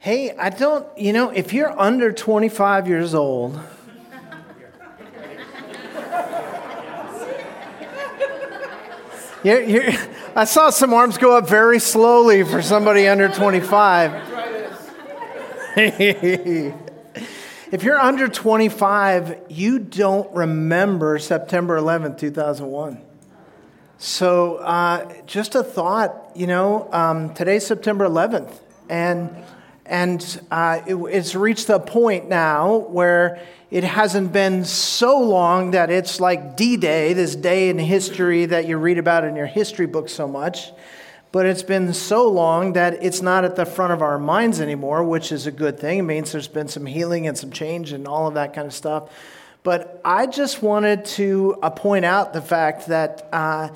Hey, I don't, you know, if you're under 25 years old, you're, you're, I saw some arms go up very slowly for somebody under 25. if you're under 25, you don't remember September 11th, 2001. So, uh, just a thought, you know, um, today's September 11th, and and uh, it, it's reached a point now where it hasn't been so long that it's like D Day, this day in history that you read about in your history book so much. But it's been so long that it's not at the front of our minds anymore, which is a good thing. It means there's been some healing and some change and all of that kind of stuff. But I just wanted to uh, point out the fact that uh,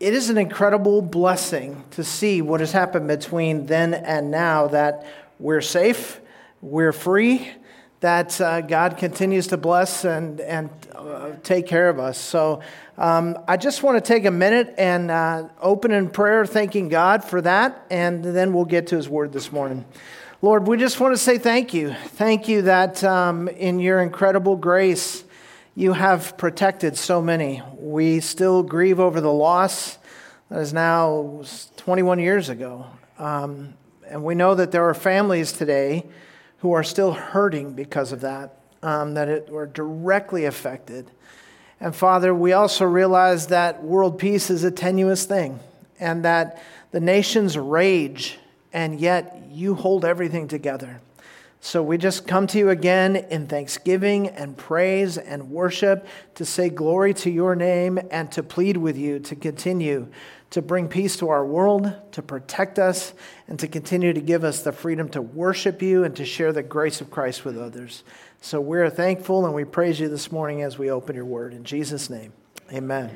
it is an incredible blessing to see what has happened between then and now that we're safe, we're free, that uh, God continues to bless and, and uh, take care of us. So um, I just want to take a minute and uh, open in prayer, thanking God for that, and then we'll get to His Word this morning. Lord, we just want to say thank you. Thank you that um, in your incredible grace, you have protected so many. We still grieve over the loss that is now 21 years ago. Um, and we know that there are families today who are still hurting because of that, um, that it were directly affected. And Father, we also realize that world peace is a tenuous thing and that the nations rage, and yet you hold everything together. So we just come to you again in thanksgiving and praise and worship to say glory to your name and to plead with you to continue to bring peace to our world, to protect us, and to continue to give us the freedom to worship you and to share the grace of Christ with others. So we're thankful and we praise you this morning as we open your word. In Jesus' name, amen.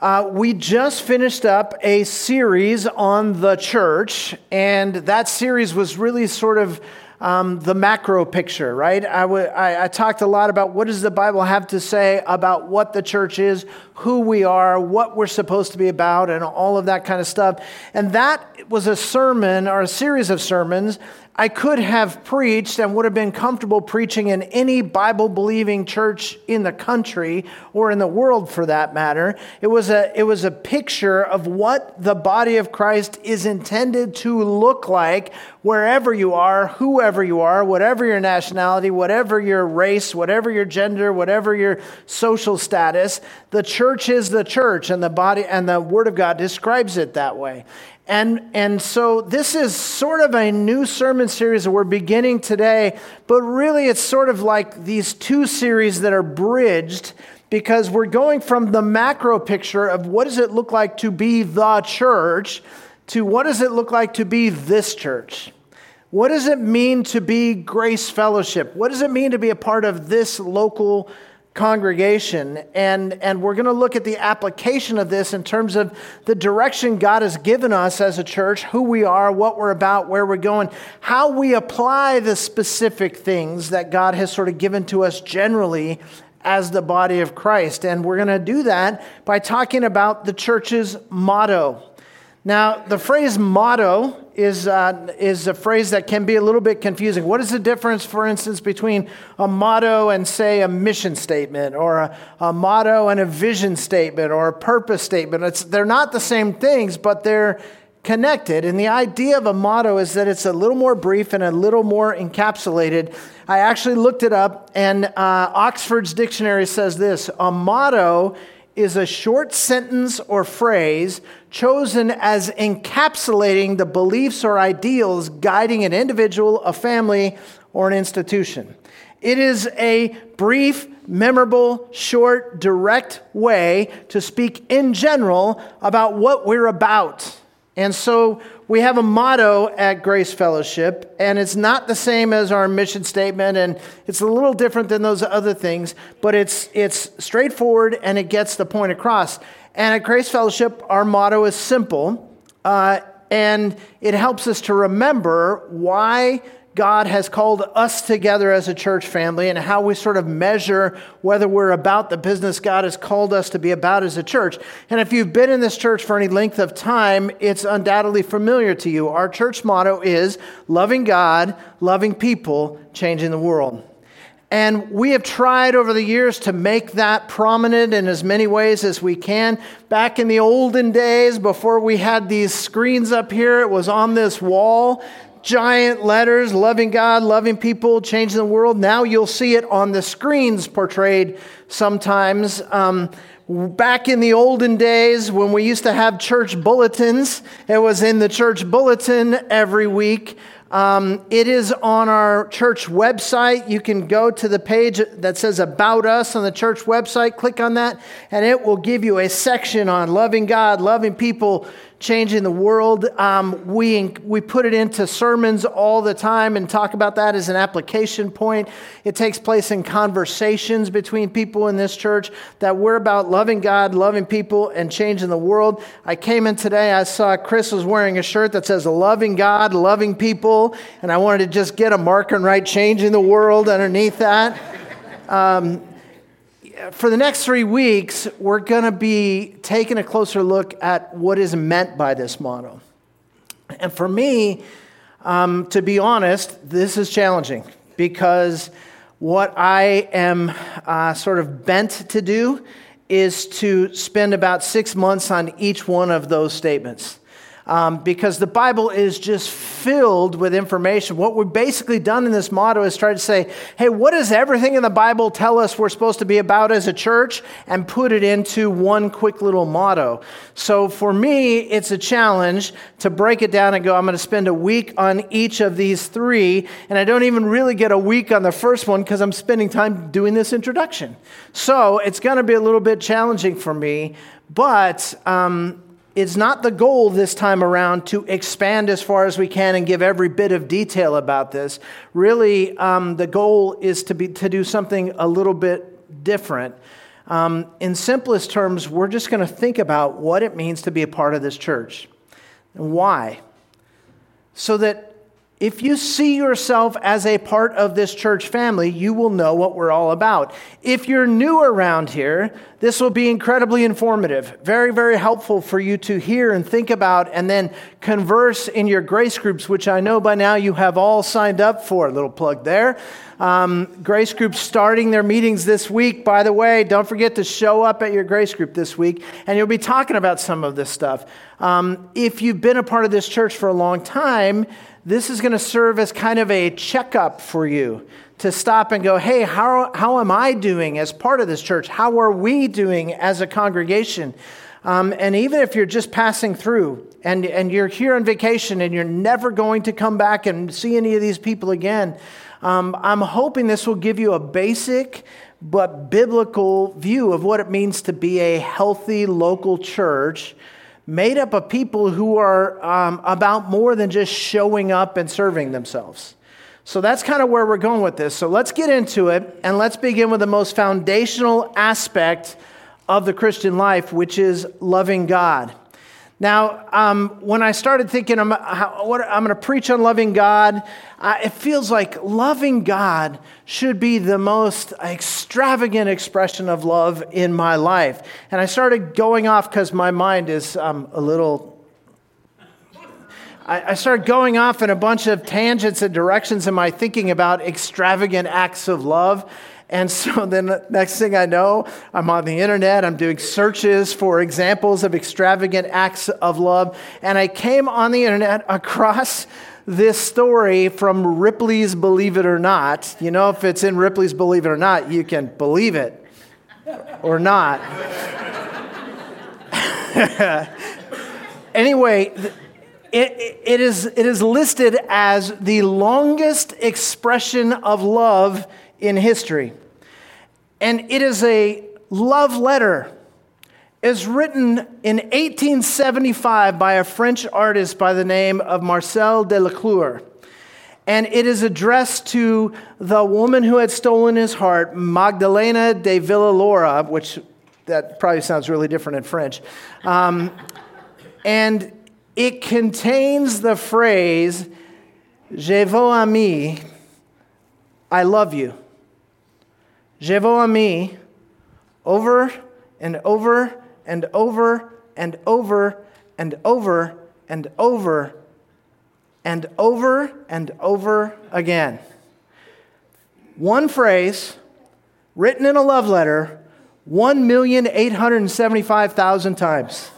Uh, we just finished up a series on the church, and that series was really sort of um, the macro picture, right? I, w- I, I talked a lot about what does the Bible have to say about what the church is, who we are, what we're supposed to be about, and all of that kind of stuff. And that was a sermon or a series of sermons I could have preached and would have been comfortable preaching in any Bible believing church in the country or in the world for that matter. It was, a, it was a picture of what the body of Christ is intended to look like wherever you are, whoever you are, whatever your nationality, whatever your race, whatever your gender, whatever your social status. The church is the church, and the body and the Word of God describes it that way. And, and so this is sort of a new sermon series that we're beginning today, but really it's sort of like these two series that are bridged because we're going from the macro picture of what does it look like to be the church to what does it look like to be this church. What does it mean to be Grace Fellowship? What does it mean to be a part of this local congregation. And, and we're going to look at the application of this in terms of the direction God has given us as a church, who we are, what we're about, where we're going, how we apply the specific things that God has sort of given to us generally as the body of Christ. And we're going to do that by talking about the church's motto. Now, the phrase motto is, uh, is a phrase that can be a little bit confusing. What is the difference, for instance, between a motto and, say, a mission statement, or a, a motto and a vision statement, or a purpose statement? It's, they're not the same things, but they're connected. And the idea of a motto is that it's a little more brief and a little more encapsulated. I actually looked it up, and uh, Oxford's dictionary says this a motto is a short sentence or phrase chosen as encapsulating the beliefs or ideals guiding an individual, a family, or an institution. It is a brief, memorable, short, direct way to speak in general about what we're about. And so we have a motto at Grace Fellowship, and it's not the same as our mission statement, and it's a little different than those other things, but it's, it's straightforward and it gets the point across. And at Grace Fellowship, our motto is simple, uh, and it helps us to remember why God has called us together as a church family and how we sort of measure whether we're about the business God has called us to be about as a church. And if you've been in this church for any length of time, it's undoubtedly familiar to you. Our church motto is loving God, loving people, changing the world. And we have tried over the years to make that prominent in as many ways as we can. Back in the olden days, before we had these screens up here, it was on this wall giant letters, loving God, loving people, changing the world. Now you'll see it on the screens portrayed sometimes. Um, back in the olden days when we used to have church bulletins, it was in the church bulletin every week. Um, it is on our church website. You can go to the page that says About Us on the church website, click on that, and it will give you a section on loving God, loving people, changing the world. Um, we, we put it into sermons all the time and talk about that as an application point. It takes place in conversations between people in this church that we're about loving God, loving people, and changing the world. I came in today, I saw Chris was wearing a shirt that says loving God, loving people, and I wanted to just get a marker and write changing the world underneath that. Um, for the next three weeks, we're going to be taking a closer look at what is meant by this motto. And for me, um, to be honest, this is challenging because what I am uh, sort of bent to do is to spend about six months on each one of those statements um, because the Bible is just filled with information. What we've basically done in this motto is try to say, hey, what does everything in the Bible tell us we're supposed to be about as a church? And put it into one quick little motto. So for me, it's a challenge to break it down and go, I'm going to spend a week on each of these three. And I don't even really get a week on the first one because I'm spending time doing this introduction. So it's going to be a little bit challenging for me. But um, it's not the goal this time around to expand as far as we can and give every bit of detail about this. Really, um, the goal is to, be, to do something a little bit different. Um, in simplest terms, we're just going to think about what it means to be a part of this church and why. So that if you see yourself as a part of this church family, you will know what we're all about. If you're new around here, this will be incredibly informative, very, very helpful for you to hear and think about and then converse in your grace groups, which I know by now you have all signed up for. A little plug there. Um, grace groups starting their meetings this week. By the way, don't forget to show up at your grace group this week, and you'll be talking about some of this stuff. Um, if you've been a part of this church for a long time, this is going to serve as kind of a checkup for you to stop and go, hey, how, how am I doing as part of this church? How are we doing as a congregation? Um, and even if you're just passing through and, and you're here on vacation and you're never going to come back and see any of these people again, um, I'm hoping this will give you a basic but biblical view of what it means to be a healthy local church made up of people who are um, about more than just showing up and serving themselves. So that's kind of where we're going with this. So let's get into it and let's begin with the most foundational aspect of the Christian life, which is loving God. Now, um, when I started thinking I'm, I'm going to preach on loving God, it feels like loving God should be the most extravagant expression of love in my life. And I started going off because my mind is um, a little. I started going off in a bunch of tangents and directions in my thinking about extravagant acts of love. And so then the next thing I know, I'm on the internet, I'm doing searches for examples of extravagant acts of love. And I came on the internet across this story from Ripley's Believe It or Not. You know, if it's in Ripley's Believe It or Not, you can believe it or not. anyway, it, it, is, it is listed as the longest expression of love in history and it is a love letter. It's written in 1875 by a French artist by the name of Marcel Delacroix. And it is addressed to the woman who had stolen his heart, Magdalena de Villalora, which that probably sounds really different in French. Um, and it contains the phrase, Je vous ami, I love you. Je vous ami, over and over and over and over and over and over and over and over again. One phrase written in a love letter 1,875,000 times.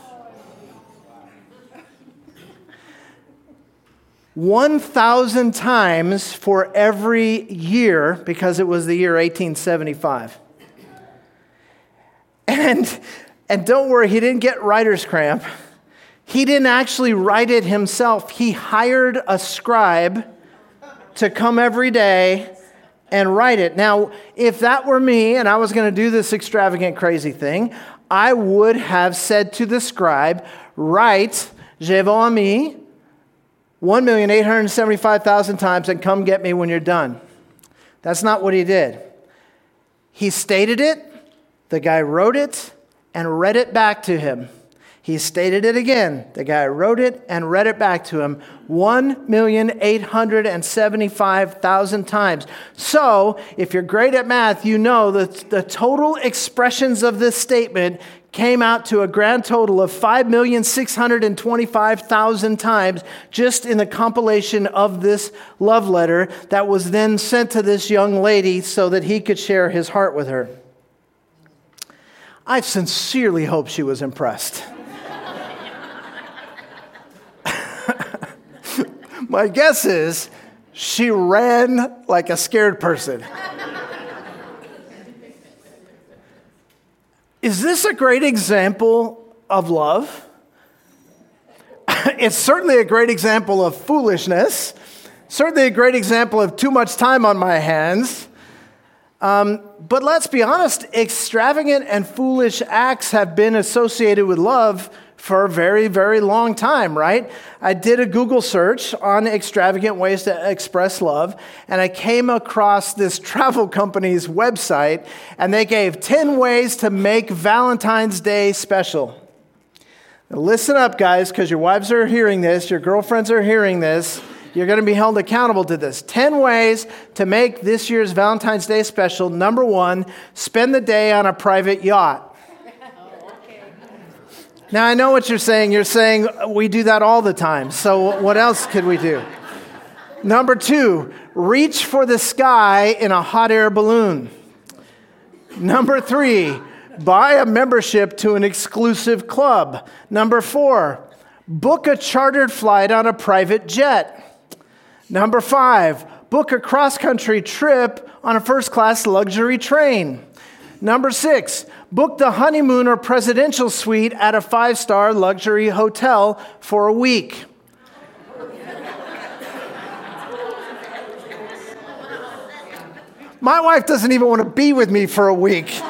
1,000 times for every year because it was the year 1875. And, and don't worry, he didn't get writer's cramp. He didn't actually write it himself. He hired a scribe to come every day and write it. Now, if that were me and I was going to do this extravagant, crazy thing, I would have said to the scribe, Write, Je vous 1,875,000 times and come get me when you're done. That's not what he did. He stated it, the guy wrote it, and read it back to him. He stated it again. The guy wrote it and read it back to him 1,875,000 times. So, if you're great at math, you know that the total expressions of this statement came out to a grand total of 5,625,000 times just in the compilation of this love letter that was then sent to this young lady so that he could share his heart with her. I sincerely hope she was impressed. My guess is she ran like a scared person. Is this a great example of love? it's certainly a great example of foolishness, certainly a great example of too much time on my hands. Um, but let's be honest, extravagant and foolish acts have been associated with love for a very, very long time, right? I did a Google search on extravagant ways to express love, and I came across this travel company's website, and they gave 10 ways to make Valentine's Day special. Listen up, guys, because your wives are hearing this, your girlfriends are hearing this. You're going to be held accountable to this. 10 ways to make this year's Valentine's Day special. Number one, spend the day on a private yacht. Now, I know what you're saying. You're saying we do that all the time. So, what else could we do? Number two, reach for the sky in a hot air balloon. Number three, buy a membership to an exclusive club. Number four, book a chartered flight on a private jet. Number five, book a cross country trip on a first class luxury train. Number six, book the honeymoon or presidential suite at a five star luxury hotel for a week. My wife doesn't even want to be with me for a week.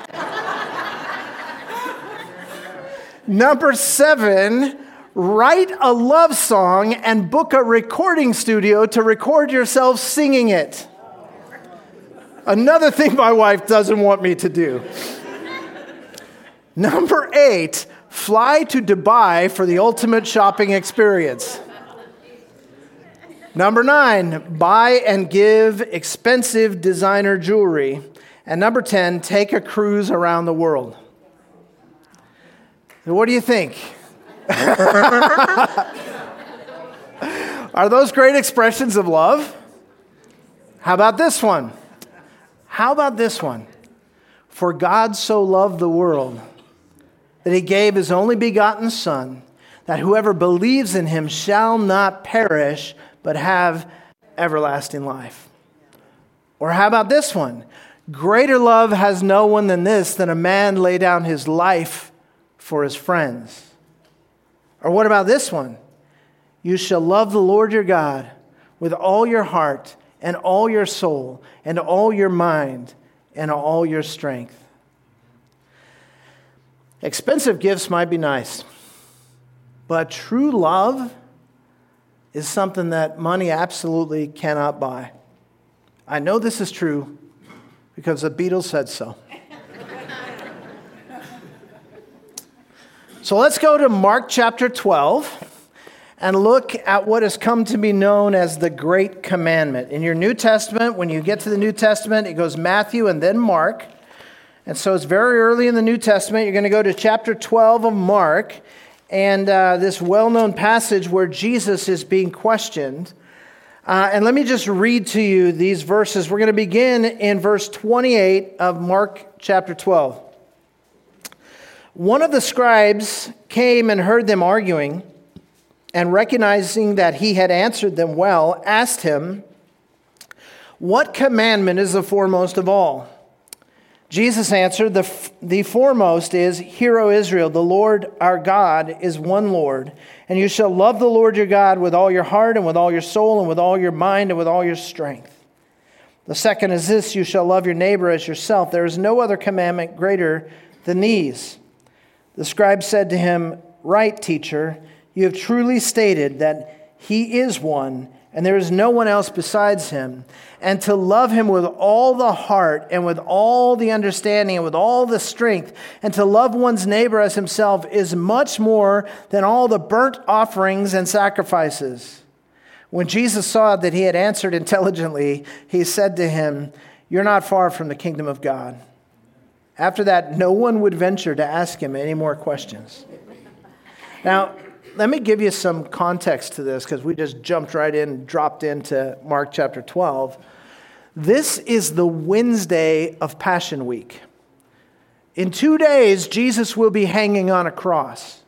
Number seven, write a love song and book a recording studio to record yourself singing it. Another thing my wife doesn't want me to do. Number eight, fly to Dubai for the ultimate shopping experience. Number nine, buy and give expensive designer jewelry. And number 10, take a cruise around the world. What do you think? Are those great expressions of love? How about this one? How about this one? For God so loved the world that he gave his only begotten Son, that whoever believes in him shall not perish, but have everlasting life. Or how about this one? Greater love has no one than this, than a man lay down his life for his friends. Or what about this one? You shall love the Lord your God with all your heart and all your soul and all your mind and all your strength. Expensive gifts might be nice, but true love is something that money absolutely cannot buy. I know this is true because the Beatles said so. so let's go to Mark chapter 12. and look at what has come to be known as the Great Commandment. In your New Testament, when you get to the New Testament, it goes Matthew and then Mark. And so it's very early in the New Testament. You're going to go to chapter 12 of Mark and uh, this well known passage where Jesus is being questioned. Uh, and let me just read to you these verses. We're going to begin in verse 28 of Mark chapter 12. One of the scribes came and heard them arguing, and recognizing that he had answered them well, asked him, What commandment is the foremost of all? Jesus answered, the, the foremost is, Hear, O Israel, the Lord our God is one Lord, and you shall love the Lord your God with all your heart, and with all your soul, and with all your mind, and with all your strength. The second is this you shall love your neighbor as yourself. There is no other commandment greater than these. The scribe said to him, Right, teacher, you have truly stated that he is one and there is no one else besides him. And to love him with all the heart and with all the understanding and with all the strength, and to love one's neighbor as himself is much more than all the burnt offerings and sacrifices. When Jesus saw that he had answered intelligently, he said to him, You're not far from the kingdom of God. After that, no one would venture to ask him any more questions. Now, let me give you some context to this because we just jumped right in, dropped into Mark chapter 12. This is the Wednesday of Passion Week. In two days, Jesus will be hanging on a cross.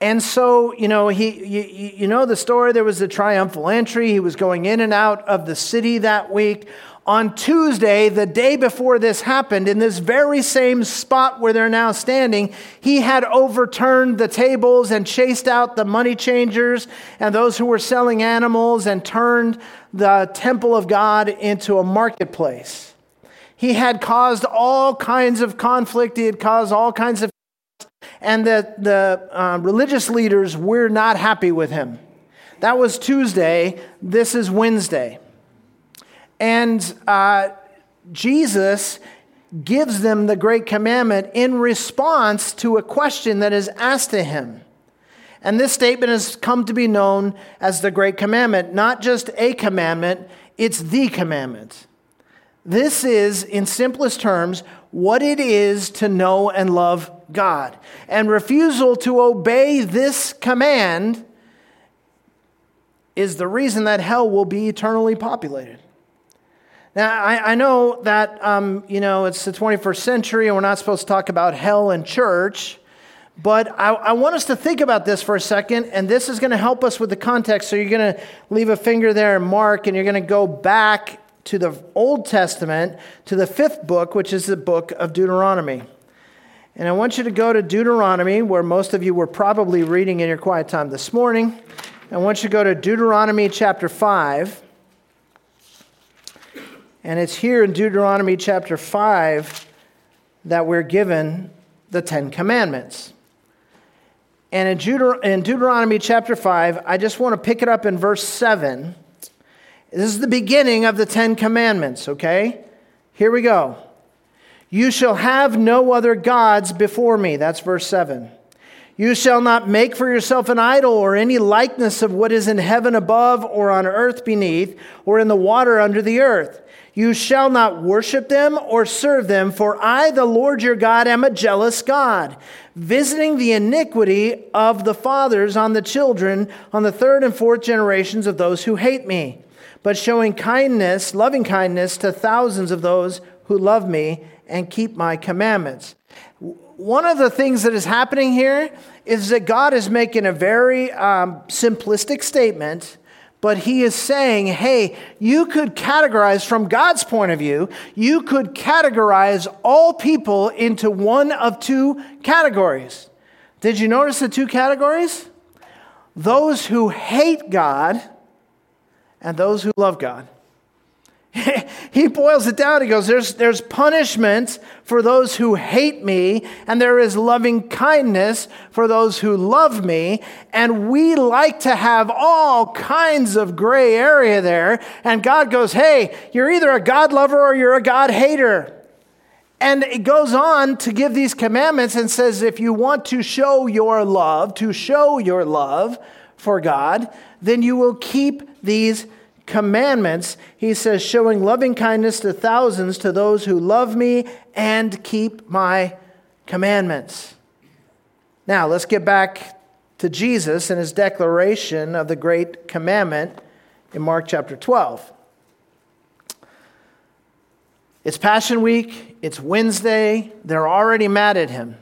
And so, you know, he, you, you know the story. There was the triumphal entry. He was going in and out of the city that week on Tuesday, the day before this happened, in this very same spot where they're now standing, he had overturned the tables and chased out the money changers and those who were selling animals and turned the temple of God into a marketplace. He had caused all kinds of conflict, he had caused all kinds of. And the, the uh, religious leaders were not happy with him. That was Tuesday. This is Wednesday. And uh, Jesus gives them the great commandment in response to a question that is asked to him. And this statement has come to be known as the Great Commandment, not just a commandment, it's the commandment. This is, in simplest terms, what it is to know and love God. And refusal to obey this command is the reason that hell will be eternally populated. Now, I, I know that, um, you know, it's the 21st century and we're not supposed to talk about hell and church, but I, I want us to think about this for a second, and this is going to help us with the context. So you're going to leave a finger there and Mark, and you're going to go back to the Old Testament, to the fifth book, which is the book of Deuteronomy. And I want you to go to Deuteronomy, where most of you were probably reading in your quiet time this morning. I want you to go to Deuteronomy chapter 5. And it's here in Deuteronomy chapter 5 that we're given the Ten Commandments. And in, Deut- in Deuteronomy chapter 5, I just want to pick it up in verse 7. This is the beginning of the Ten Commandments, okay? Here we go. You shall have no other gods before me. That's verse 7. You shall not make for yourself an idol or any likeness of what is in heaven above, or on earth beneath, or in the water under the earth. You shall not worship them or serve them, for I, the Lord your God, am a jealous God, visiting the iniquity of the fathers on the children, on the third and fourth generations of those who hate me, but showing kindness, loving kindness to thousands of those who love me and keep my commandments. One of the things that is happening here is that God is making a very um, simplistic statement but he is saying, hey, you could categorize from God's point of view, you could categorize all people into one of two categories. Did you notice the two categories? Those who hate God and those who love God. he boils it down. He goes, there's, there's punishment for those who hate me, and there is loving kindness for those who love me. And we like to have all kinds of gray area there. And God goes, hey, you're either a God lover or you're a God hater. And it goes on to give these commandments and says, if you want to show your love, to show your love, for God, then you will keep these commandments. He says, showing loving kindness to thousands, to those who love me and keep my commandments. Now, let's get back to Jesus and his declaration of the great commandment in Mark chapter 12. It's Passion Week, it's Wednesday, they're already mad at him.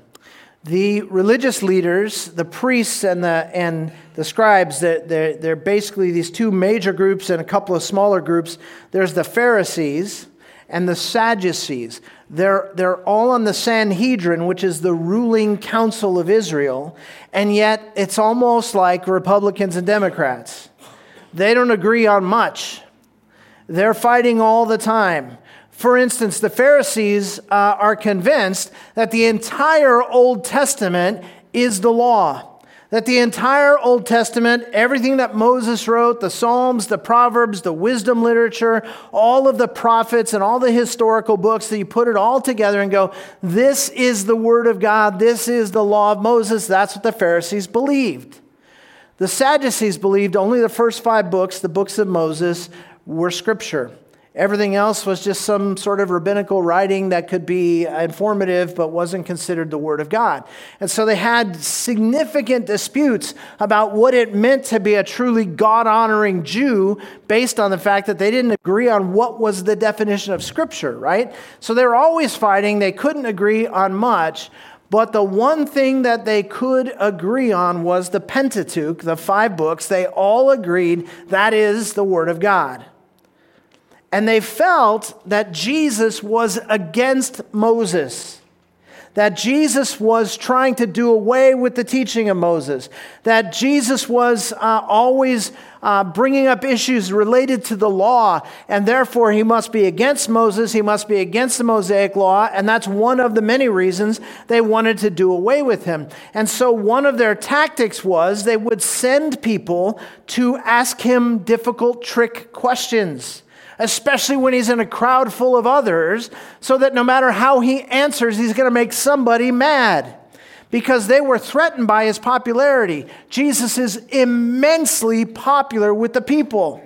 The religious leaders, the priests and the, and the scribes, they're, they're basically these two major groups and a couple of smaller groups. There's the Pharisees and the Sadducees. They're, they're all on the Sanhedrin, which is the ruling council of Israel, and yet it's almost like Republicans and Democrats. They don't agree on much. They're fighting all the time. For instance, the Pharisees uh, are convinced that the entire Old Testament is the law. That the entire Old Testament, everything that Moses wrote, the Psalms, the Proverbs, the wisdom literature, all of the prophets, and all the historical books, that you put it all together and go, this is the Word of God, this is the law of Moses. That's what the Pharisees believed. The Sadducees believed only the first five books, the books of Moses, were Scripture. Everything else was just some sort of rabbinical writing that could be informative but wasn't considered the Word of God. And so they had significant disputes about what it meant to be a truly God honoring Jew based on the fact that they didn't agree on what was the definition of Scripture, right? So they were always fighting. They couldn't agree on much. But the one thing that they could agree on was the Pentateuch, the five books. They all agreed that is the Word of God. And they felt that Jesus was against Moses that Jesus was trying to do away with the teaching of Moses, that Jesus was uh, always uh, bringing up issues related to the law, and therefore he must be against Moses, he must be against the Mosaic law, and that's one of the many reasons they wanted to do away with him. And so one of their tactics was they would send people to ask him difficult trick questions especially when he's in a crowd full of others, so that no matter how he answers, he's going to make somebody mad because they were threatened by his popularity. Jesus is immensely popular with the people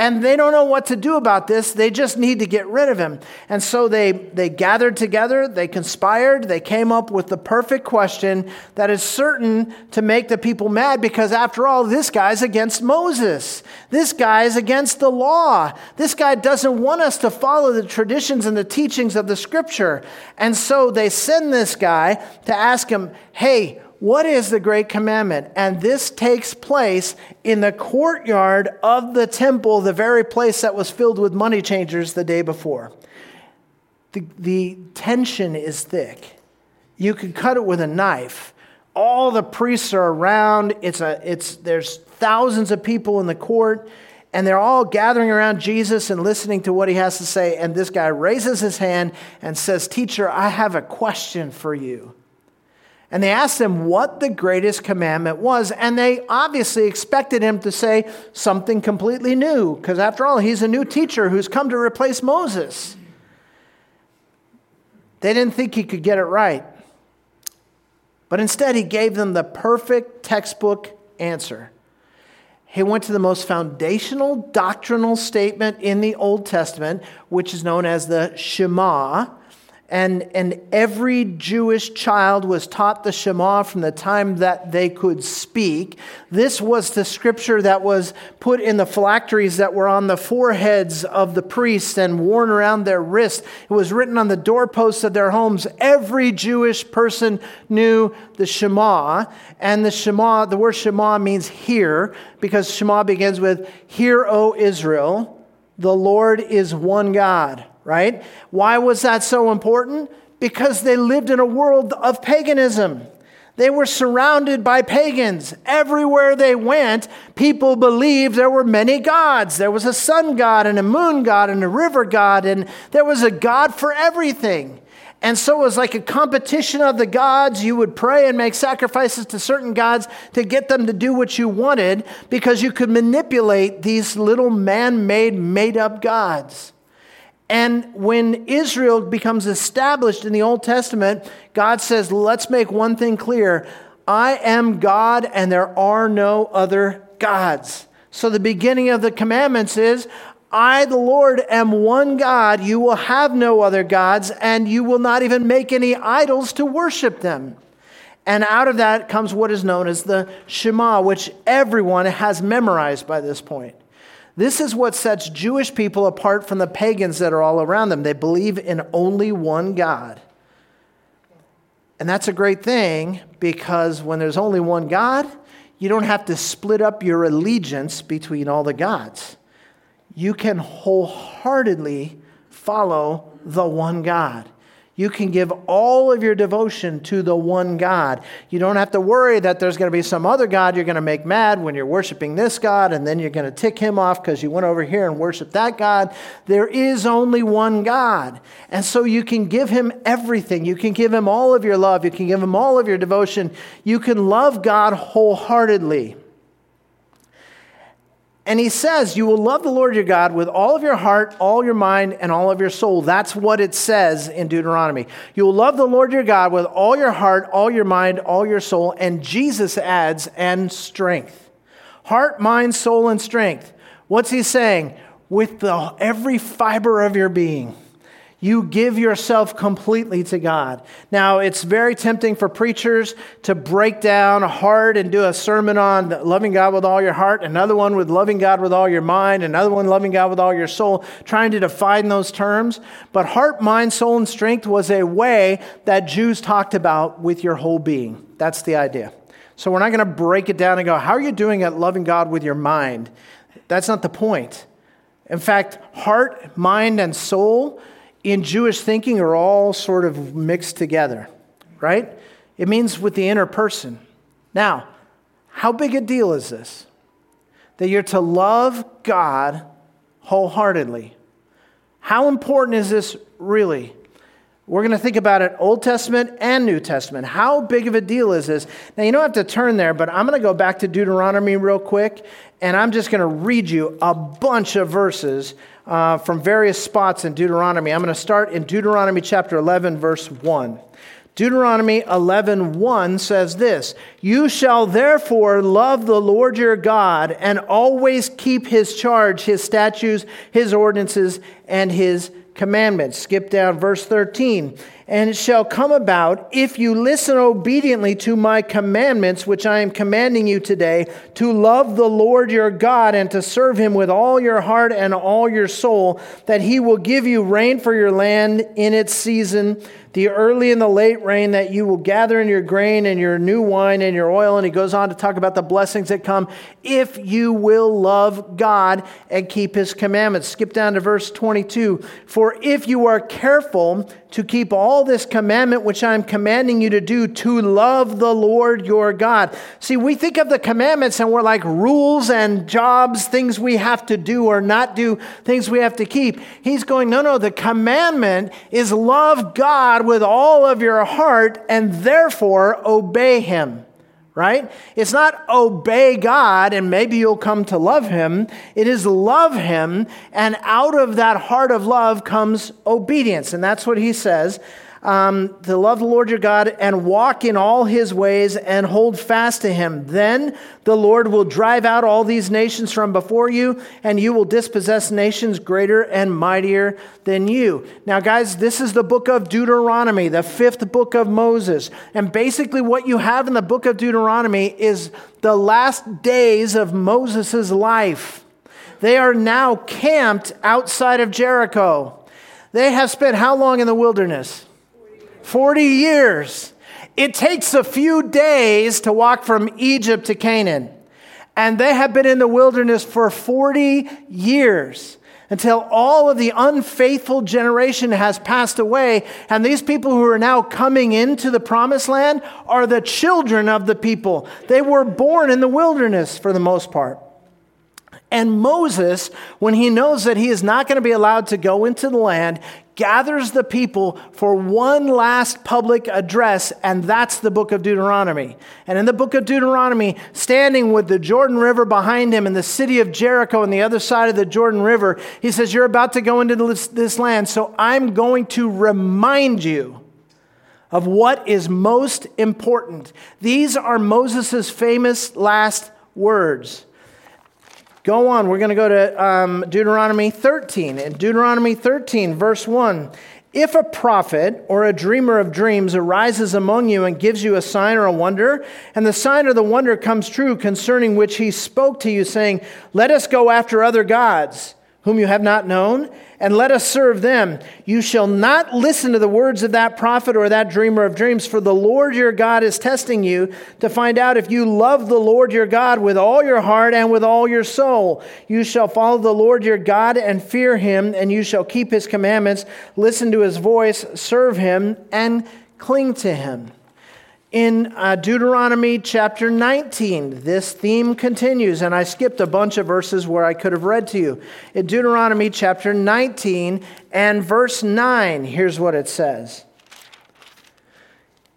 and they don't know what to do about this. They just need to get rid of him. And so they, they gathered together, they conspired, they came up with the perfect question that is certain to make the people mad because, after all, this guy's against Moses. This guy is against the law. This guy doesn't want us to follow the traditions and the teachings of the scripture. And so they send this guy to ask him, hey, what is the great commandment? And this takes place in the courtyard of the temple, the very place that was filled with money changers the day before. The, the tension is thick. You could cut it with a knife. All the priests are around. It's a, it's, there's thousands of people in the court, and they're all gathering around Jesus and listening to what he has to say. And this guy raises his hand and says, Teacher, I have a question for you. And they asked him what the greatest commandment was. And they obviously expected him to say something completely new, because after all, he's a new teacher who's come to replace Moses. They didn't think he could get it right. But instead, he gave them the perfect textbook answer. He went to the most foundational doctrinal statement in the Old Testament, which is known as the Shema and, and every Jewish child was taught the Shema from the time that they could speak. This was the scripture that was put in the phylacteries that were on the foreheads of the priests and worn around their wrists. It was written on the doorposts of their homes. Every Jewish person knew the Shema. And the Shema, the word Shema means hear, because Shema begins with, Hear, O Israel, the Lord is one God right? Why was that so important? Because they lived in a world of paganism. They were surrounded by pagans. Everywhere they went, people believed there were many gods. There was a sun god and a moon god and a river god, and there was a god for everything. And so it was like a competition of the gods. You would pray and make sacrifices to certain gods to get them to do what you wanted because you could manipulate these little man made, made up gods. And when Israel becomes established in the Old Testament, God says, let's make one thing clear I am God and there are no other gods. So the beginning of the commandments is I, the Lord, am one God. You will have no other gods, and you will not even make any idols to worship them. And out of that comes what is known as the Shema, which everyone has memorized by this point. This is what sets Jewish people apart from the pagans that are all around them. They believe in only one God. And that's a great thing because when there's only one God, you don't have to split up your allegiance between all the gods. You can wholeheartedly follow the one God. You can give all of your devotion to the one God. You don't have to worry that there's going to be some other God you're going to make mad when you're worshiping this God, and then you're going to tick him off because you went over here and worshiped that God. There is only one God. And so you can give him everything. You can give him all of your love. You can give him all of your devotion. You can love God wholeheartedly. And he says, You will love the Lord your God with all of your heart, all your mind, and all of your soul. That's what it says in Deuteronomy. You will love the Lord your God with all your heart, all your mind, all your soul. And Jesus adds, and strength. Heart, mind, soul, and strength. What's he saying? With the, every fiber of your being. You give yourself completely to God. Now, it's very tempting for preachers to break down hard and do a sermon on loving God with all your heart, another one with loving God with all your mind, another one loving God with all your soul, trying to define those terms. But heart, mind, soul, and strength was a way that Jews talked about with your whole being. That's the idea. So we're not going to break it down and go, How are you doing at loving God with your mind? That's not the point. In fact, heart, mind, and soul in Jewish thinking are all sort of mixed together, right? It means with the inner person. Now, how big a deal is this? That you're to love God wholeheartedly. How important is this really? We're going to think about it Old Testament and New Testament. How big of a deal is this? Now, you don't have to turn there, but I'm going to go back to Deuteronomy real quick, and I'm just going to read you a bunch of verses uh, from various spots in Deuteronomy. I'm going to start in Deuteronomy chapter 11, verse 1. Deuteronomy 11:1 says this, "You shall therefore love the Lord your God and always keep his charge, his statutes, his ordinances, and his commandments. Skip down verse 13. And it shall come about, if you listen obediently to my commandments, which I am commanding you today, to love the Lord your God and to serve him with all your heart and all your soul, that he will give you rain for your land in its season the early and the late rain that you will gather in your grain and your new wine and your oil. And he goes on to talk about the blessings that come if you will love God and keep his commandments. Skip down to verse 22. For if you are careful to keep all this commandment which I'm commanding you to do, to love the Lord your God. See, we think of the commandments and we're like rules and jobs, things we have to do or not do, things we have to keep. He's going, no, no, the commandment is love God with all of your heart and therefore obey him right? It's not obey God and maybe you'll come to love him. It is love him, and out of that heart of love comes obedience. And that's what he says um, to love the Lord your God and walk in all his ways and hold fast to him. Then the Lord will drive out all these nations from before you, and you will dispossess nations greater and mightier than you. Now, guys, this is the book of Deuteronomy, the fifth book of Moses. And basically, what you have in the book of Deuteronomy is the last days of Moses' life. They are now camped outside of Jericho. They have spent how long in the wilderness? 40 years. It takes a few days to walk from Egypt to Canaan. And they have been in the wilderness for 40 years until all of the unfaithful generation has passed away. And these people who are now coming into the promised land are the children of the people. They were born in the wilderness for the most part. And Moses, when he knows that he is not going to be allowed to go into the land, gathers the people for one last public address, and that's the book of Deuteronomy. And in the book of Deuteronomy, standing with the Jordan River behind him and the city of Jericho on the other side of the Jordan River, he says, You're about to go into this, land, so I'm going to remind you of what is most important. These are Moses' famous last words. Go on. We're going to go to um, Deuteronomy 13. In Deuteronomy 13, verse 1. If a prophet or a dreamer of dreams arises among you and gives you a sign or a wonder, and the sign or the wonder comes true concerning which he spoke to you, saying, Let us go after other gods whom you have not known, and let us serve them. You shall not listen to the words of that prophet or that dreamer of dreams, for the Lord your God is testing you to find out if you love the Lord your God with all your heart and with all your soul. You shall follow the Lord your God and fear him, and you shall keep his commandments, listen to his voice, serve him, and cling to him. In uh, Deuteronomy chapter 19, this theme continues, and I skipped a bunch of verses where I could have read to you. In Deuteronomy chapter 19 and verse 9, here's what it says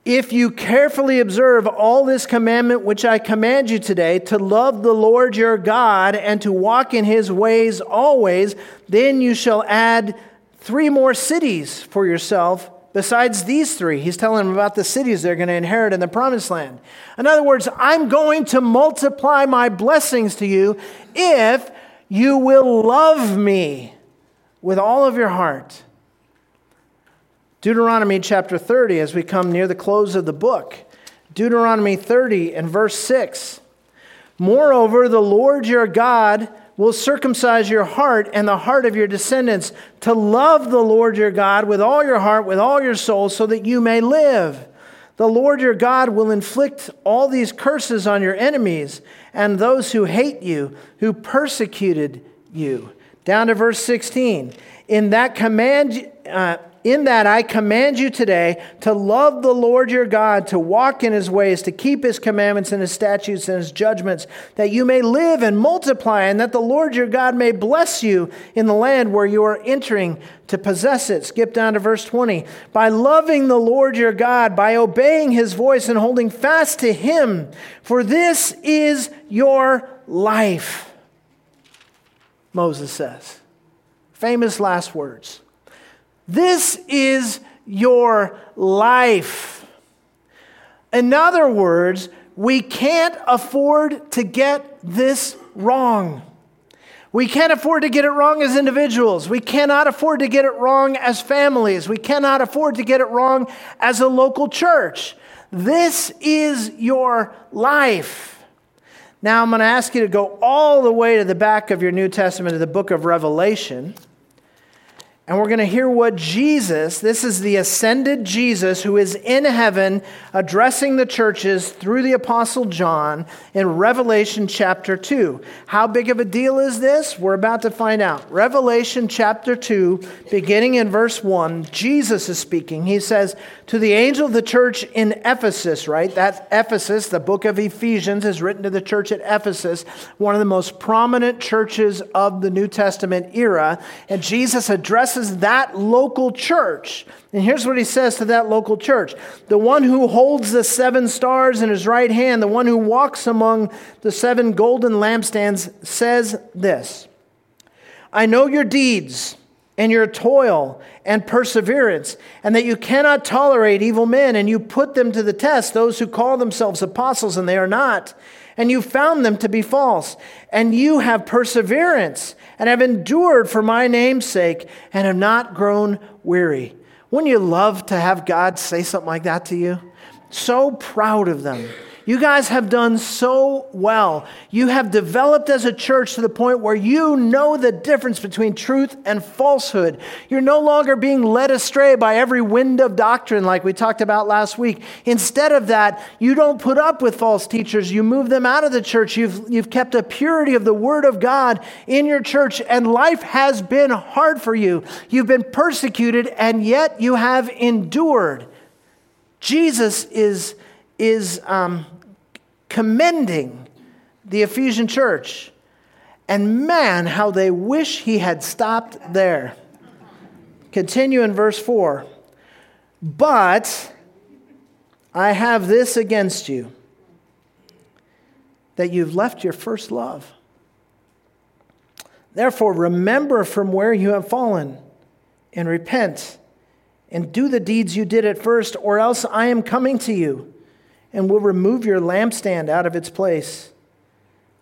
If you carefully observe all this commandment which I command you today, to love the Lord your God and to walk in his ways always, then you shall add three more cities for yourself besides these three. He's telling them about the cities they're going to inherit in the promised land. In other words, I'm going to multiply my blessings to you if you will love me with all of your heart. Deuteronomy chapter 30, as we come near the close of the book. Deuteronomy 30 and verse 6. Moreover, the Lord your God will circumcise your heart and the heart of your descendants to love the Lord your God with all your heart, with all your soul, so that you may live. The Lord your God will inflict all these curses on your enemies and those who hate you, who persecuted you. Down to verse 16. In that command, uh, in that I command you today to love the Lord your God, to walk in his ways, to keep his commandments and his statutes and his judgments, that you may live and multiply, and that the Lord your God may bless you in the land where you are entering to possess it. Skip down to verse 20. By loving the Lord your God, by obeying his voice and holding fast to him, for this is your life. Moses says. Famous last words. This is your life. In other words, we can't afford to get this wrong. We can't afford to get it wrong as individuals. We cannot afford to get it wrong as families. We cannot afford to get it wrong as a local church. This is your life. Now, I'm going to ask you to go all the way to the back of your New Testament to the book of Revelation. And we're going to hear what Jesus, this is the ascended Jesus who is in heaven addressing the churches through the Apostle John in Revelation chapter 2. How big of a deal is this? We're about to find out. Revelation chapter 2, beginning in verse 1, Jesus is speaking. He says, To the angel of the church in Ephesus, right? That's Ephesus, the book of Ephesians is written to the church at Ephesus, one of the most prominent churches of the New Testament era. And Jesus addresses addresses that local church. And here's what he says to that local church. The one who holds the seven stars in his right hand, the one who walks among the seven golden lampstands, says this. I know your deeds and your toil and perseverance, and that you cannot tolerate evil men, and you put them to the test, those who call themselves apostles and they are not, and you found them to be false, and you have perseverance and have endured for my name's sake and have not grown weary. Wouldn't you love to have God say something like that to you? So proud of them. You guys have done so well. You have developed as a church to the point where you know the difference between truth and falsehood. You're no longer being led astray by every wind of doctrine like we talked about last week. Instead of that, you don't put up with false teachers. You move them out of the church. You've, you've kept a purity of the Word of God in your church, and life has been hard for you. You've been persecuted, and yet you have endured. Jesus is is um, commending the Ephesian church. And man, how they wish he had stopped there. Continue in verse 4. But I have this against you that you've left your first love. Therefore, remember from where you have fallen and repent and do the deeds you did at first, or else I am coming to you and will remove your lampstand out of its place.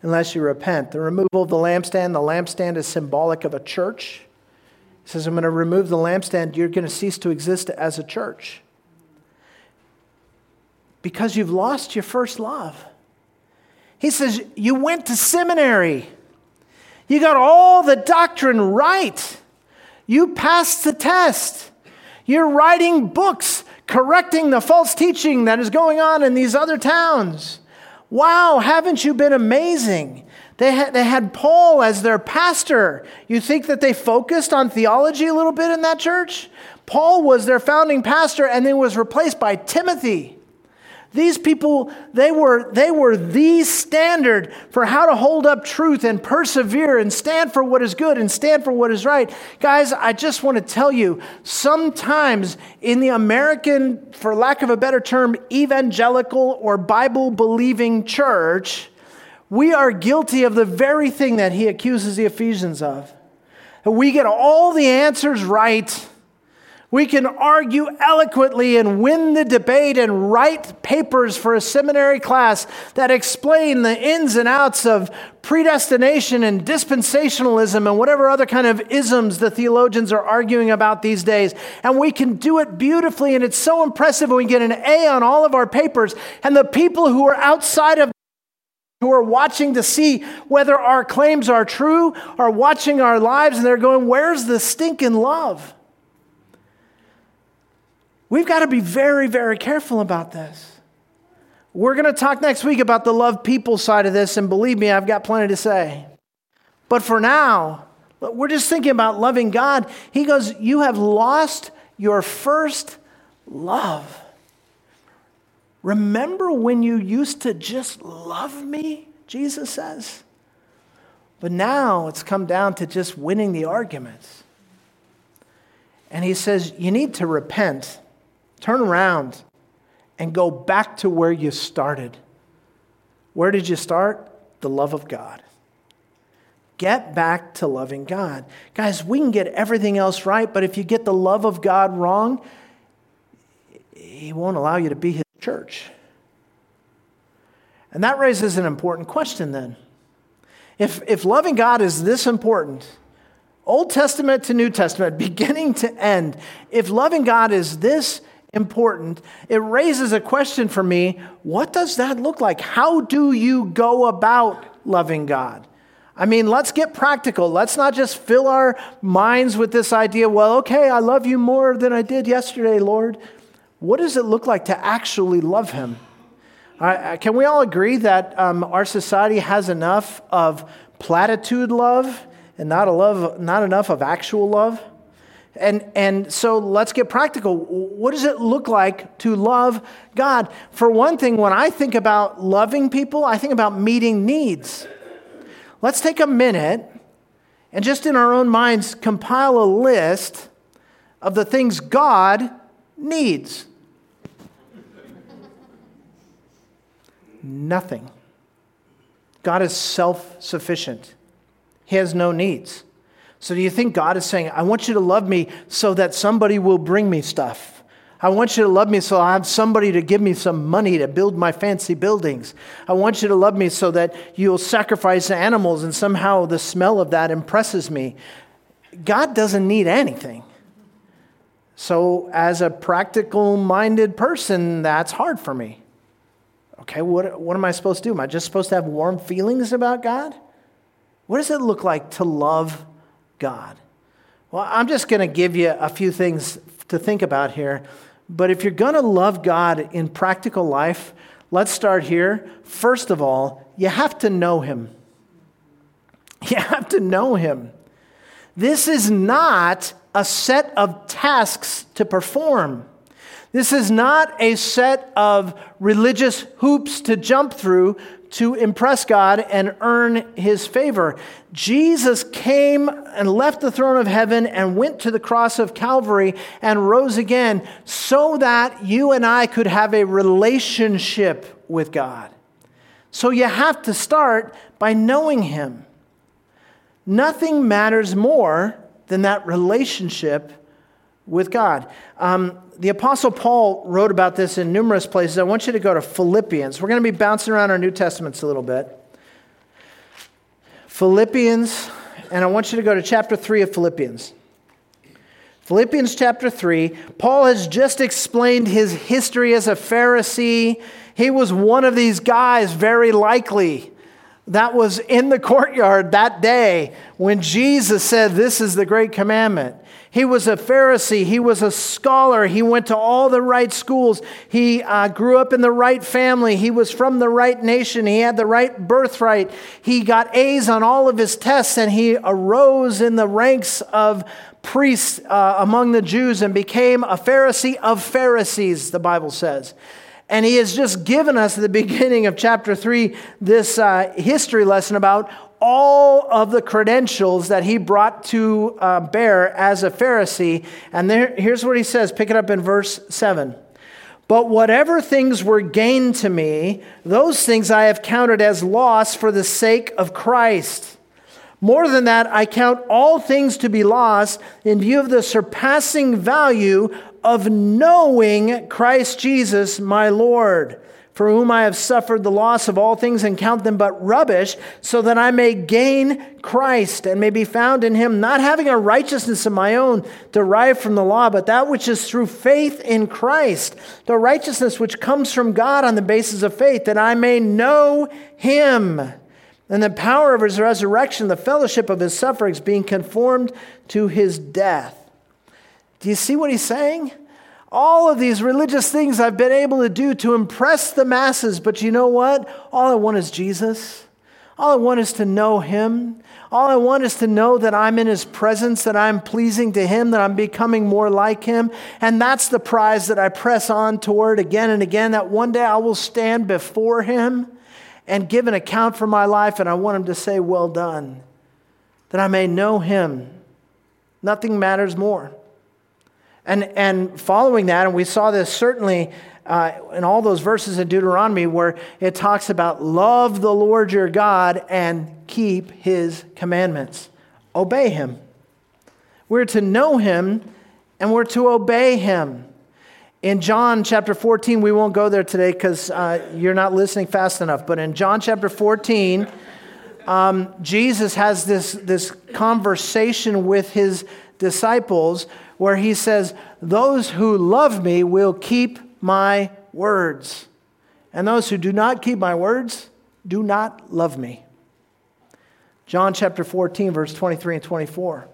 unless you repent. The removal of the lampstand, the lampstand is symbolic of a church. He says, I'm going to remove the lampstand, you're going to cease to exist as a church. Because you've lost your first love. He says, You went to seminary. You got all the doctrine right. You passed the test. You're writing books correcting the false teaching that is going on in these other towns. Wow, haven't you been amazing? They had, they had Paul as their pastor. You think that they focused on theology a little bit in that church? Paul was their founding pastor and then was replaced by Timothy. These people, they were, they were the standard for how to hold up truth and persevere and stand for what is good and stand for what is right. Guys, I just want to tell you sometimes in the American, for lack of a better term, evangelical or Bible believing church, we are guilty of the very thing that he accuses the Ephesians of. We get all the answers right we can argue eloquently and win the debate and write papers for a seminary class that explain the ins and outs of predestination and dispensationalism and whatever other kind of isms the theologians are arguing about these days. And we can do it beautifully, and it's so impressive when we get an A on all of our papers. And the people who are outside of who are watching to see whether our claims are true are watching our lives and they're going, Where's the stinking love? We've got to be very, very careful about this. We're going to talk next week about the love people side of this, and believe me, I've got plenty to say. But for now, we're just thinking about loving God. He goes, You have lost your first love. Remember when you used to just love me? Jesus says. But now it's come down to just winning the arguments. And he says, You need to repent Turn around and go back to where you started. Where did you start? The love of God. Get back to loving God. Guys, we can get everything else right, but if you get the love of God wrong, He won't allow you to be His church. And that raises an important question then. If, if loving God is this important, Old Testament to New Testament, beginning to end, if loving God is this important, it raises a question for me what does that look like? How do you go about loving God? I mean, let's get practical. Let's not just fill our minds with this idea, well, okay, I love you more than I did yesterday, Lord. What does it look like to actually love Him? Can we all agree that um, our society has enough of platitude love and not, a love, not enough of actual love? And, and so let's get practical. What does it look like to love God? For one thing, when I think about loving people, I think about meeting needs. Let's take a minute and just in our own minds compile a list of the things God needs. Nothing. God is self sufficient, He has no needs. So, do you think God is saying, I want you to love me so that somebody will bring me stuff? I want you to love me so I have somebody to give me some money to build my fancy buildings. I want you to love me so that you'll sacrifice animals and somehow the smell of that impresses me. God doesn't need anything. So, as a practical minded person, that's hard for me. Okay, what, what am I supposed to do? Am I just supposed to have warm feelings about God? What does it look like to love God? Well, I'm just going to give you a few things to think about here. But if you're going to love God in practical life, let's start here. First of all, you have to know Him. You have to know Him. This is not a set of tasks to perform. This is not a set of religious hoops to jump through to impress God and earn his favor. Jesus came and left the throne of heaven and went to the cross of Calvary and rose again so that you and I could have a relationship with God. So you have to start by knowing him. Nothing matters more than that relationship with God. Um, the Apostle Paul wrote about this in numerous places. I want you to go to Philippians. We're going to be bouncing around our New Testaments a little bit. Philippians, and I want you to go to chapter 3 of Philippians. Philippians chapter 3, Paul has just explained his history as a Pharisee. He was one of these guys, very likely, that was in the courtyard that day when Jesus said, This is the great commandment. He was a Pharisee. He was a scholar. He went to all the right schools. He uh, grew up in the right family. He was from the right nation. He had the right birthright. He got A's on all of his tests and he arose in the ranks of priests uh, among the Jews and became a Pharisee of Pharisees, the Bible says. And he has just given us at the beginning of chapter 3 this uh, history lesson about all of the credentials that he brought to uh, bear as a Pharisee. And there, here's what he says pick it up in verse 7. But whatever things were gained to me, those things I have counted as loss for the sake of Christ. More than that, I count all things to be lost in view of the surpassing value of knowing Christ Jesus, my Lord for whom I have suffered the loss of all things and count them but rubbish, so that I may gain Christ and may be found in him, not having a righteousness of my own derived from the law, but that which is through faith in Christ, the righteousness which comes from God on the basis of faith, that I may know him and the power of his resurrection, the fellowship of his sufferings, being conformed to his death. Do you see what he's saying? All of these religious things I've been able to do to impress the masses, but you know what? All I want is Jesus. All I want is to know Him. All I want is to know that I'm in His presence, that I'm pleasing to Him, that I'm becoming more like Him. And that's the prize that I press on toward again and again, that one day I will stand before Him and give an account for my life, and I want Him to say, Well done, that I may know Him. Nothing matters more. And, and following that, and we saw this certainly uh, in all those verses in Deuteronomy where it talks about love the Lord your God and keep his commandments. Obey him. We're to know him and we're to obey him. In John chapter 14, we won't go there today because uh, you're not listening fast enough, but in John chapter 14, um, Jesus has this, this conversation with his disciples where he says, Those who love me will keep my words, and those who do not keep my words do not love me. John chapter 14, verse 23 and 24.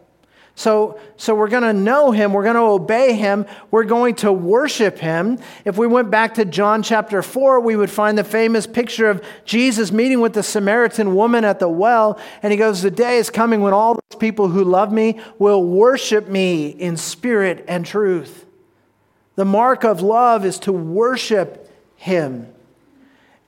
So, so we're going to know him. We're going to obey him. We're going to worship him. If we went back to John chapter 4, we would find the famous picture of Jesus meeting with the Samaritan woman at the well. And he goes, The day is coming when all those people who love me will worship me in spirit and truth. The mark of love is to worship him.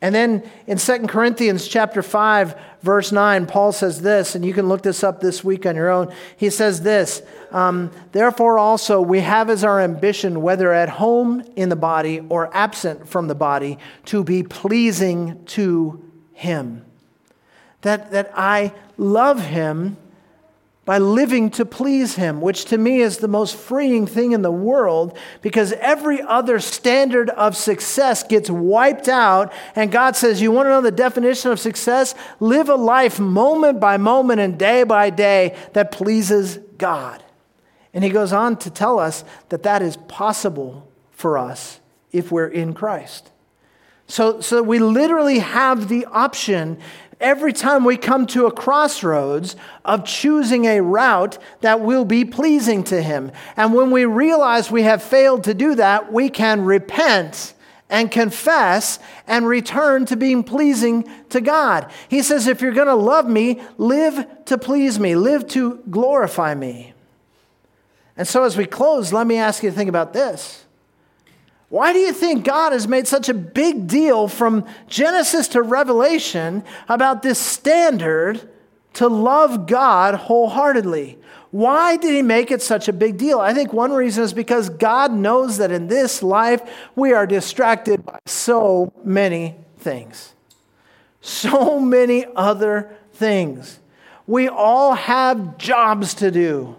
And then in 2 Corinthians chapter 5 verse 9 Paul says this and you can look this up this week on your own. He says this, um, therefore also we have as our ambition whether at home in the body or absent from the body to be pleasing to him. That that I love him by living to please Him, which to me is the most freeing thing in the world because every other standard of success gets wiped out. And God says, You want to know the definition of success? Live a life moment by moment and day by day that pleases God. And He goes on to tell us that that is possible for us if we're in Christ. So, so we literally have the option every time we come to a crossroads of choosing a route that will be pleasing to Him. And when we realize we have failed to do that, we can repent and confess and return to being pleasing to God. He says, if you're going to love me, live to please me, live to glorify me. And so, as we close, let me ask you to think about this. Why do you think God has made such a big deal from Genesis to Revelation about this standard to love God wholeheartedly? Why did he make it such a big deal? I think one reason is because God knows that in this life we are distracted by so many things. So many other things. We all have jobs to do.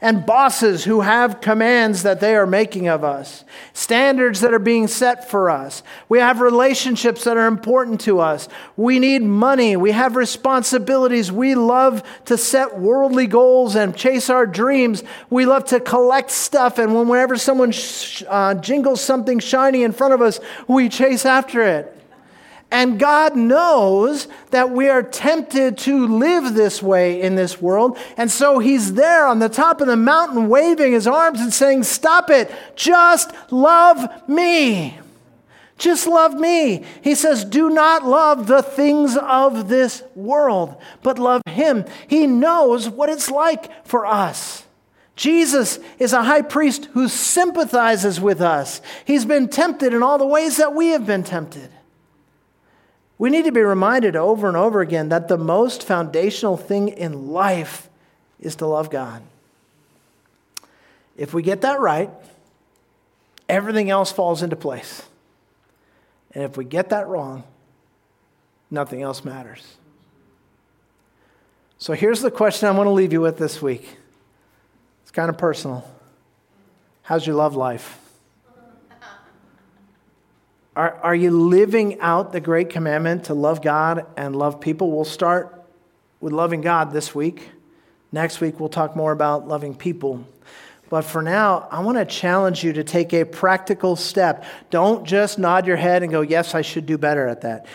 And bosses who have commands that they are making of us, standards that are being set for us. We have relationships that are important to us. We need money. We have responsibilities. We love to set worldly goals and chase our dreams. We love to collect stuff, and whenever someone sh- uh, jingles something shiny in front of us, we chase after it. And God knows that we are tempted to live this way in this world. And so He's there on the top of the mountain waving His arms and saying, Stop it. Just love me. Just love me. He says, Do not love the things of this world, but love Him. He knows what it's like for us. Jesus is a high priest who sympathizes with us. He's been tempted in all the ways that we have been tempted. We need to be reminded over and over again that the most foundational thing in life is to love God. If we get that right, everything else falls into place. And if we get that wrong, nothing else matters. So here's the question I want to leave you with this week. It's kind of personal. How's your love life? Are, are you living out the great commandment to love God and love people? We'll start with loving God this week. Next week, we'll talk more about loving people. But for now, I want to challenge you to take a practical step. Don't just nod your head and go, Yes, I should do better at that.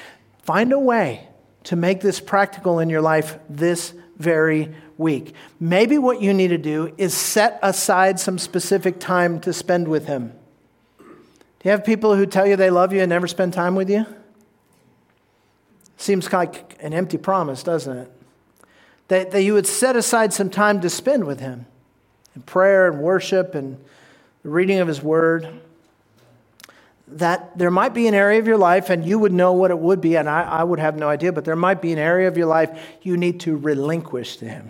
Find a way to make this practical in your life this very week. Maybe what you need to do is set aside some specific time to spend with Him. You have people who tell you they love you and never spend time with you? Seems like an empty promise, doesn't it? That, that you would set aside some time to spend with Him in prayer and worship and the reading of His Word. That there might be an area of your life, and you would know what it would be, and I, I would have no idea, but there might be an area of your life you need to relinquish to Him.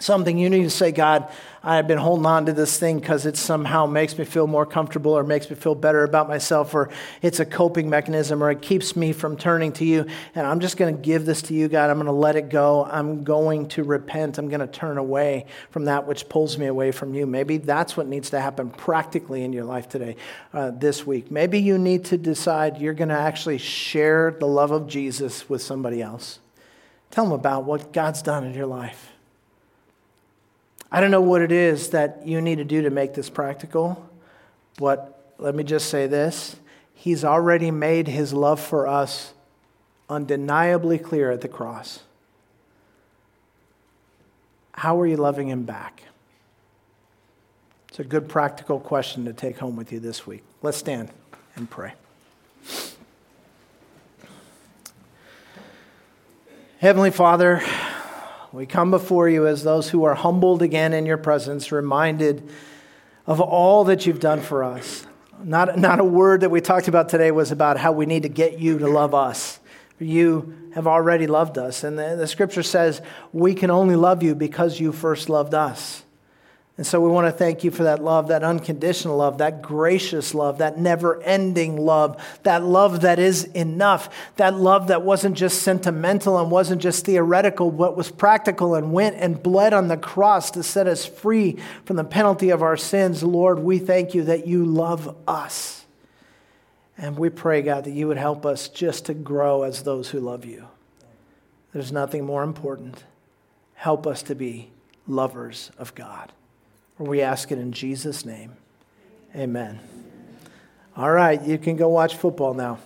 Something you need to say, God, I've been holding on to this thing because it somehow makes me feel more comfortable or makes me feel better about myself or it's a coping mechanism or it keeps me from turning to you. And I'm just going to give this to you, God. I'm going to let it go. I'm going to repent. I'm going to turn away from that which pulls me away from you. Maybe that's what needs to happen practically in your life today, uh, this week. Maybe you need to decide you're going to actually share the love of Jesus with somebody else. Tell them about what God's done in your life. I don't know what it is that you need to do to make this practical, but let me just say this He's already made his love for us undeniably clear at the cross. How are you loving him back? It's a good practical question to take home with you this week. Let's stand and pray. Heavenly Father, we come before you as those who are humbled again in your presence, reminded of all that you've done for us. Not, not a word that we talked about today was about how we need to get you to love us. You have already loved us. And the, the scripture says we can only love you because you first loved us. And so we want to thank you for that love, that unconditional love, that gracious love, that never ending love, that love that is enough, that love that wasn't just sentimental and wasn't just theoretical, but was practical and went and bled on the cross to set us free from the penalty of our sins. Lord, we thank you that you love us. And we pray, God, that you would help us just to grow as those who love you. There's nothing more important. Help us to be lovers of God. We ask it in Jesus' name. Amen. All right, you can go watch football now.